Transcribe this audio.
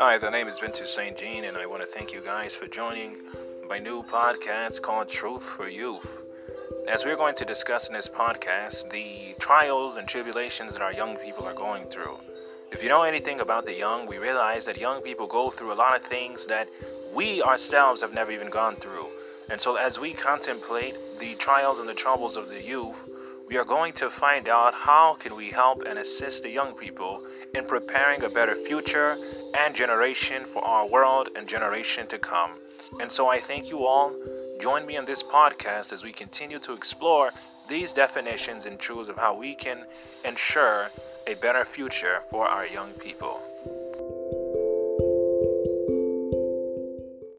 Hi, the name is Bintu St. Jean, and I want to thank you guys for joining my new podcast called Truth for Youth. As we're going to discuss in this podcast, the trials and tribulations that our young people are going through. If you know anything about the young, we realize that young people go through a lot of things that we ourselves have never even gone through. And so, as we contemplate the trials and the troubles of the youth, we are going to find out how can we help and assist the young people in preparing a better future and generation for our world and generation to come. And so I thank you all. Join me on this podcast as we continue to explore these definitions and truths of how we can ensure a better future for our young people.